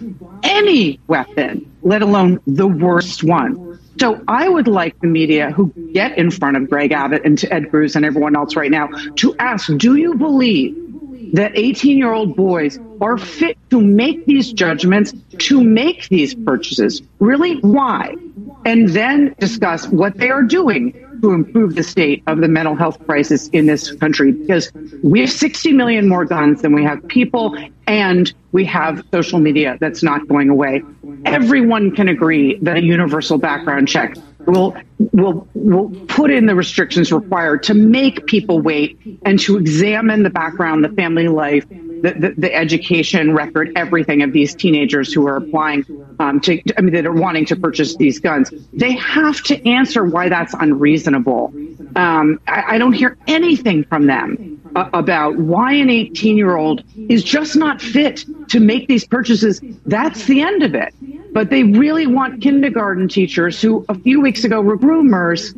any weapon, let alone the worst one. So I would like the media who get in front of Greg Abbott and Ted Cruz and everyone else right now to ask, do you believe that 18 year old boys are fit to make these judgments, to make these purchases. Really, why? And then discuss what they are doing to improve the state of the mental health crisis in this country because we have 60 million more guns than we have people and we have social media that's not going away. Everyone can agree that a universal background check will will will put in the restrictions required to make people wait and to examine the background, the family life, the, the, the education record, everything of these teenagers who are applying um, to, I mean, that are wanting to purchase these guns. They have to answer why that's unreasonable. Um, I, I don't hear anything from them uh, about why an 18 year old is just not fit to make these purchases. That's the end of it. But they really want kindergarten teachers who a few weeks ago were groomers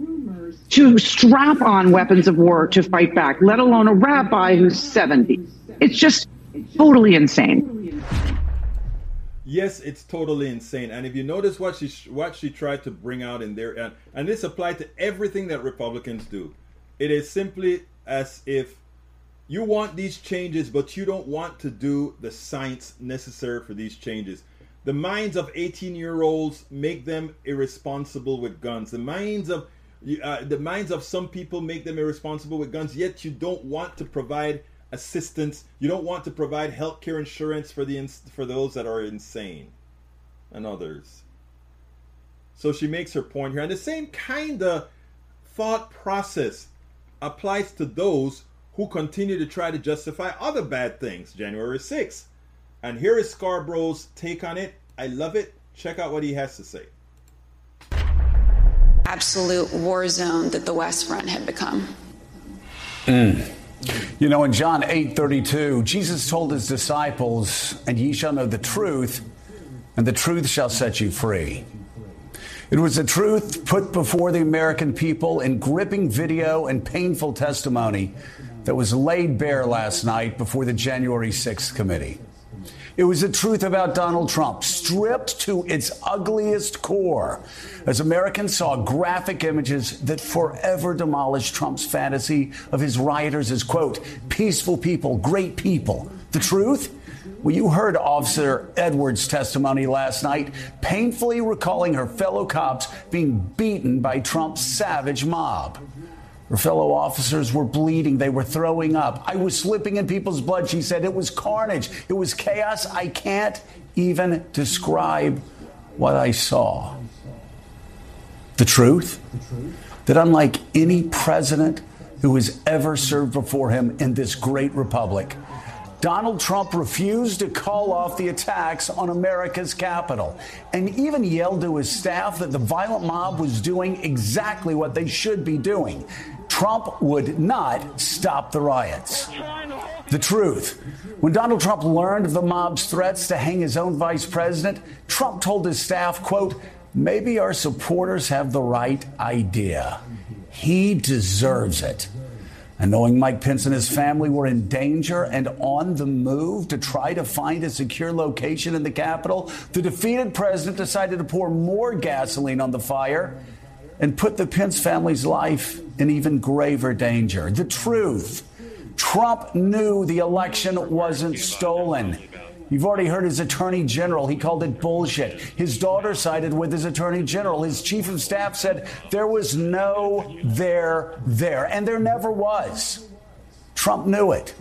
to strap on weapons of war to fight back, let alone a rabbi who's 70. It's just totally insane. Yes, it's totally insane. And if you notice what she what she tried to bring out in there, and, and this applied to everything that Republicans do, it is simply as if you want these changes, but you don't want to do the science necessary for these changes. The minds of 18 year olds make them irresponsible with guns. The minds of uh, the minds of some people make them irresponsible with guns. Yet you don't want to provide assistance. You don't want to provide health care insurance for the for those that are insane, and others. So she makes her point here, and the same kind of thought process applies to those who continue to try to justify other bad things. January 6th. And here is Scarborough's take on it. I love it. Check out what he has to say. Absolute war zone that the West Front had become. Mm. You know, in John 8 32, Jesus told his disciples, And ye shall know the truth, and the truth shall set you free. It was the truth put before the American people in gripping video and painful testimony that was laid bare last night before the January 6th committee. It was the truth about Donald Trump, stripped to its ugliest core, as Americans saw graphic images that forever demolished Trump's fantasy of his rioters as, quote, peaceful people, great people. The truth? Well, you heard Officer Edwards' testimony last night, painfully recalling her fellow cops being beaten by Trump's savage mob. Her fellow officers were bleeding. They were throwing up. I was slipping in people's blood. She said it was carnage. It was chaos. I can't even describe what I saw. The truth that, unlike any president who has ever served before him in this great republic, Donald Trump refused to call off the attacks on America's Capitol and even yelled to his staff that the violent mob was doing exactly what they should be doing. Trump would not stop the riots. The truth. When Donald Trump learned of the mob's threats to hang his own vice president, Trump told his staff, quote, maybe our supporters have the right idea. He deserves it. And knowing Mike Pence and his family were in danger and on the move to try to find a secure location in the Capitol, the defeated president decided to pour more gasoline on the fire and put the Pence family's life in even graver danger. The truth Trump knew the election wasn't stolen. You've already heard his attorney general. He called it bullshit. His daughter sided with his attorney general. His chief of staff said there was no there there, and there never was. Trump knew it.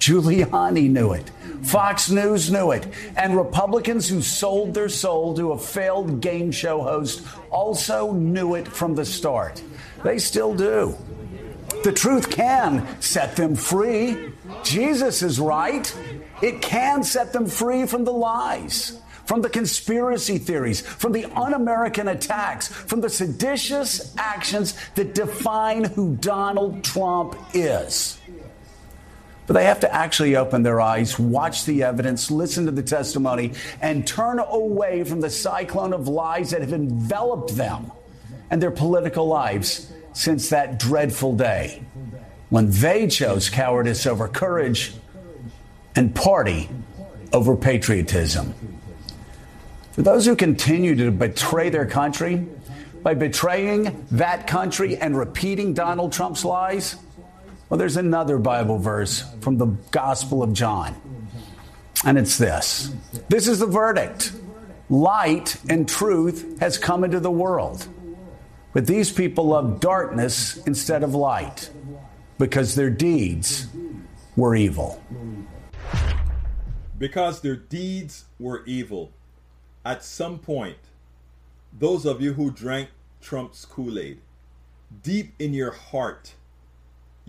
Giuliani knew it. Fox News knew it. And Republicans who sold their soul to a failed game show host also knew it from the start. They still do. The truth can set them free. Jesus is right. It can set them free from the lies, from the conspiracy theories, from the un American attacks, from the seditious actions that define who Donald Trump is. But they have to actually open their eyes, watch the evidence, listen to the testimony, and turn away from the cyclone of lies that have enveloped them and their political lives since that dreadful day when they chose cowardice over courage and party over patriotism. For those who continue to betray their country by betraying that country and repeating Donald Trump's lies, well, there's another Bible verse from the Gospel of John. And it's this This is the verdict light and truth has come into the world. But these people love darkness instead of light because their deeds were evil because their deeds were evil. At some point, those of you who drank Trump's Kool Aid, deep in your heart,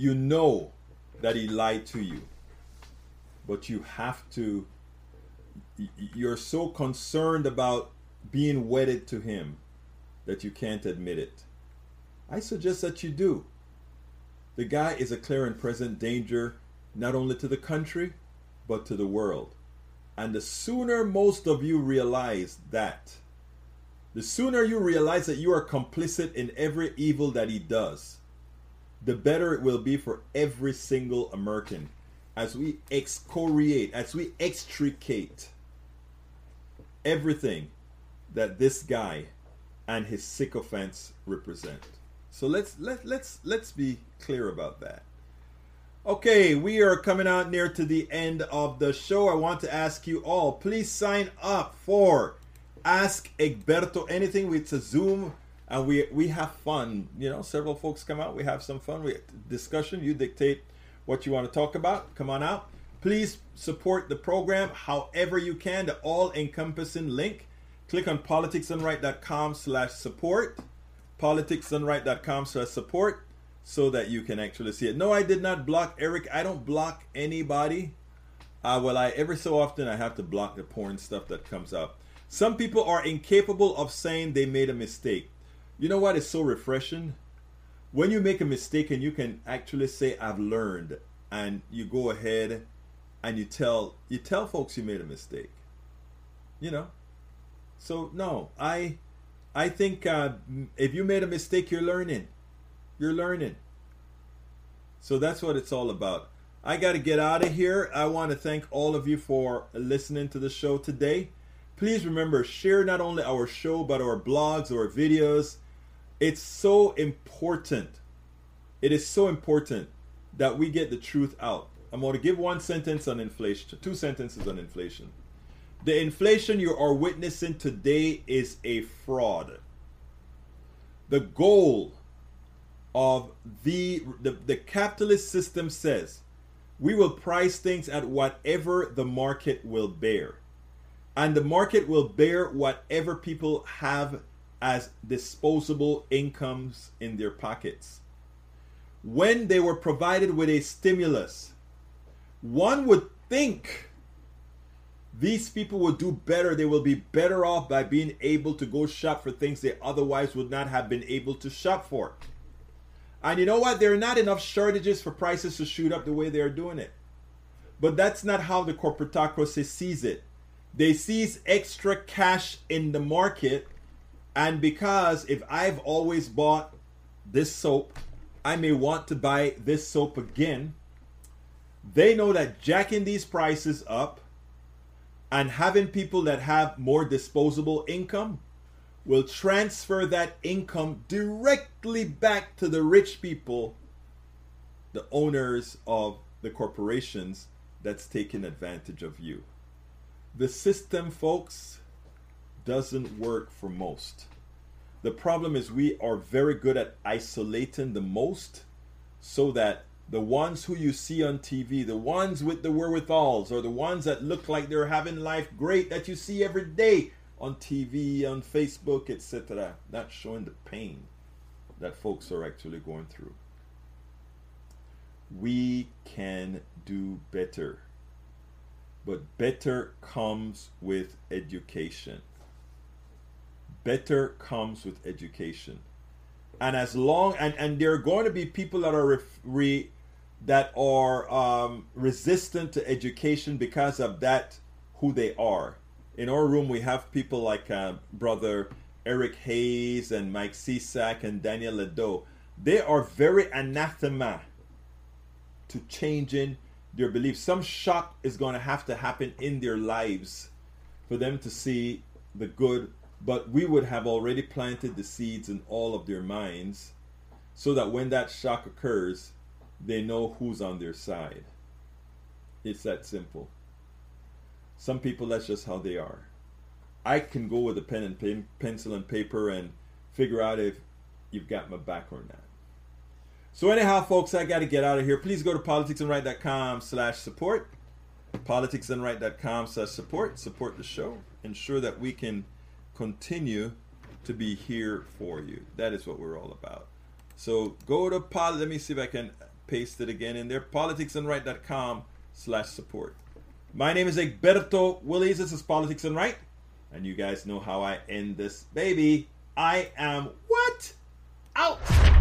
you know that he lied to you. But you have to, you're so concerned about being wedded to him that you can't admit it. I suggest that you do. The guy is a clear and present danger not only to the country, but to the world. And the sooner most of you realize that, the sooner you realize that you are complicit in every evil that he does, the better it will be for every single American as we excoriate, as we extricate everything that this guy and his sycophants represent. So let's let let's let's be clear about that. Okay, we are coming out near to the end of the show. I want to ask you all, please sign up for Ask Egberto Anything. It's a Zoom and we we have fun. You know, several folks come out. We have some fun. We discussion. You dictate what you want to talk about. Come on out. Please support the program however you can. The all-encompassing link. Click on politicsdoneright.com slash support. Politicsdoneright.com slash support so that you can actually see it. No, I did not block Eric. I don't block anybody. Uh, well, I every so often I have to block the porn stuff that comes up. Some people are incapable of saying they made a mistake. You know what is so refreshing? When you make a mistake and you can actually say I've learned and you go ahead and you tell you tell folks you made a mistake. You know. So no, I I think uh, if you made a mistake, you're learning. You're learning. So that's what it's all about. I got to get out of here. I want to thank all of you for listening to the show today. Please remember, share not only our show, but our blogs, our videos. It's so important. It is so important that we get the truth out. I'm going to give one sentence on inflation, two sentences on inflation. The inflation you are witnessing today is a fraud. The goal of the, the the capitalist system says we will price things at whatever the market will bear and the market will bear whatever people have as disposable incomes in their pockets when they were provided with a stimulus one would think these people will do better, they will be better off by being able to go shop for things they otherwise would not have been able to shop for. And you know what? There are not enough shortages for prices to shoot up the way they are doing it. But that's not how the corporatocracy sees it. They sees extra cash in the market, and because if I've always bought this soap, I may want to buy this soap again. They know that jacking these prices up and having people that have more disposable income will transfer that income directly back to the rich people, the owners of the corporations that's taking advantage of you. The system, folks, doesn't work for most. The problem is we are very good at isolating the most so that the ones who you see on TV, the ones with the wherewithals, or the ones that look like they're having life great that you see every day on TV, on Facebook, etc., not showing the pain that folks are actually going through. We can do better, but better comes with education. Better comes with education. And as long and, and there are going to be people that are re, re that are um, resistant to education because of that who they are in our room we have people like uh, brother Eric Hayes and Mike Cisak and Daniel Ledo. They are very anathema to changing their beliefs. Some shock is going to have to happen in their lives for them to see the good, but we would have already planted the seeds in all of their minds so that when that shock occurs, they know who's on their side. It's that simple. Some people, that's just how they are. I can go with a pen and pen, pencil and paper and figure out if you've got my back or not. So anyhow, folks, I got to get out of here. Please go to politicsdoneright.com slash support. Politicsdoneright.com slash support. Support the show. Ensure that we can continue to be here for you. That is what we're all about. So go to pol. Let me see if I can paste it again in there. Politicsdoneright.com slash support. My name is Egberto Willies. This is Politics Done Right. And you guys know how I end this baby. I am what? Out!